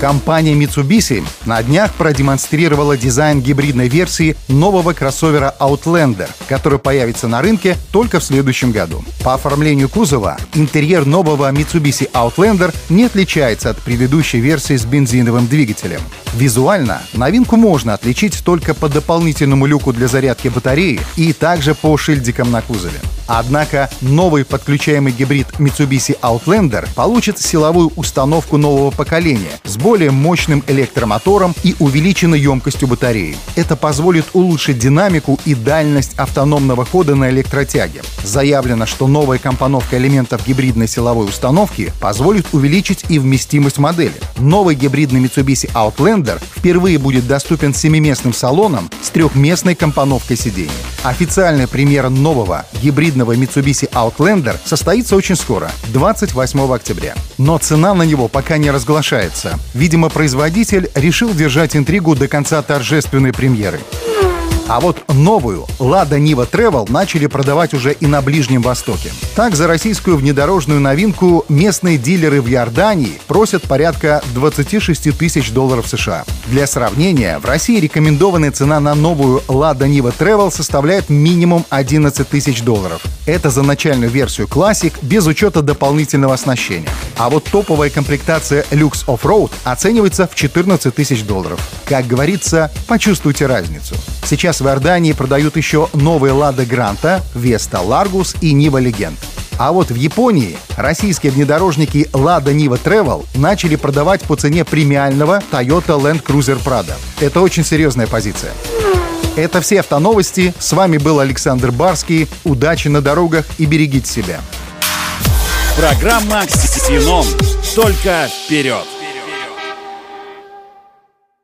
Компания Mitsubishi на днях продемонстрировала дизайн гибридной версии нового кроссовера Outlander, который появится на рынке только в следующем году. По оформлению кузова интерьер нового Mitsubishi Outlander не отличается от предыдущей версии с бензиновым двигателем. Визуально новинку можно отличить только по дополнительному люку для зарядки батареи и также по шильдикам на кузове. Однако новый подключаемый гибрид Mitsubishi Outlander получит силовую установку нового поколения с более мощным электромотором и увеличенной емкостью батареи. Это позволит улучшить динамику и дальность автономного хода на электротяге. Заявлено, что новая компоновка элементов гибридной силовой установки позволит увеличить и вместимость модели. Новый гибридный Mitsubishi Outlander впервые будет доступен семиместным салоном с трехместной компоновкой сидений. Официальная премьера нового гибридного Mitsubishi Outlander состоится очень скоро, 28 октября. Но цена на него пока не разглашается. Видимо, производитель решил держать интригу до конца торжественной премьеры. А вот новую Lada Niva Travel начали продавать уже и на Ближнем Востоке. Так, за российскую внедорожную новинку местные дилеры в Иордании просят порядка 26 тысяч долларов США. Для сравнения, в России рекомендованная цена на новую Lada Niva Travel составляет минимум 11 тысяч долларов. Это за начальную версию Classic без учета дополнительного оснащения. А вот топовая комплектация Lux Off-Road оценивается в 14 тысяч долларов. Как говорится, почувствуйте разницу. Сейчас в Иордании продают еще новые Лада Гранта, Веста Ларгус и Нива Легенд. А вот в Японии российские внедорожники Lada Niva Travel начали продавать по цене премиального Toyota Land Cruiser Prado. Это очень серьезная позиция. Это все автоновости. С вами был Александр Барский. Удачи на дорогах и берегите себя. Программа «Ксенон». Только вперед!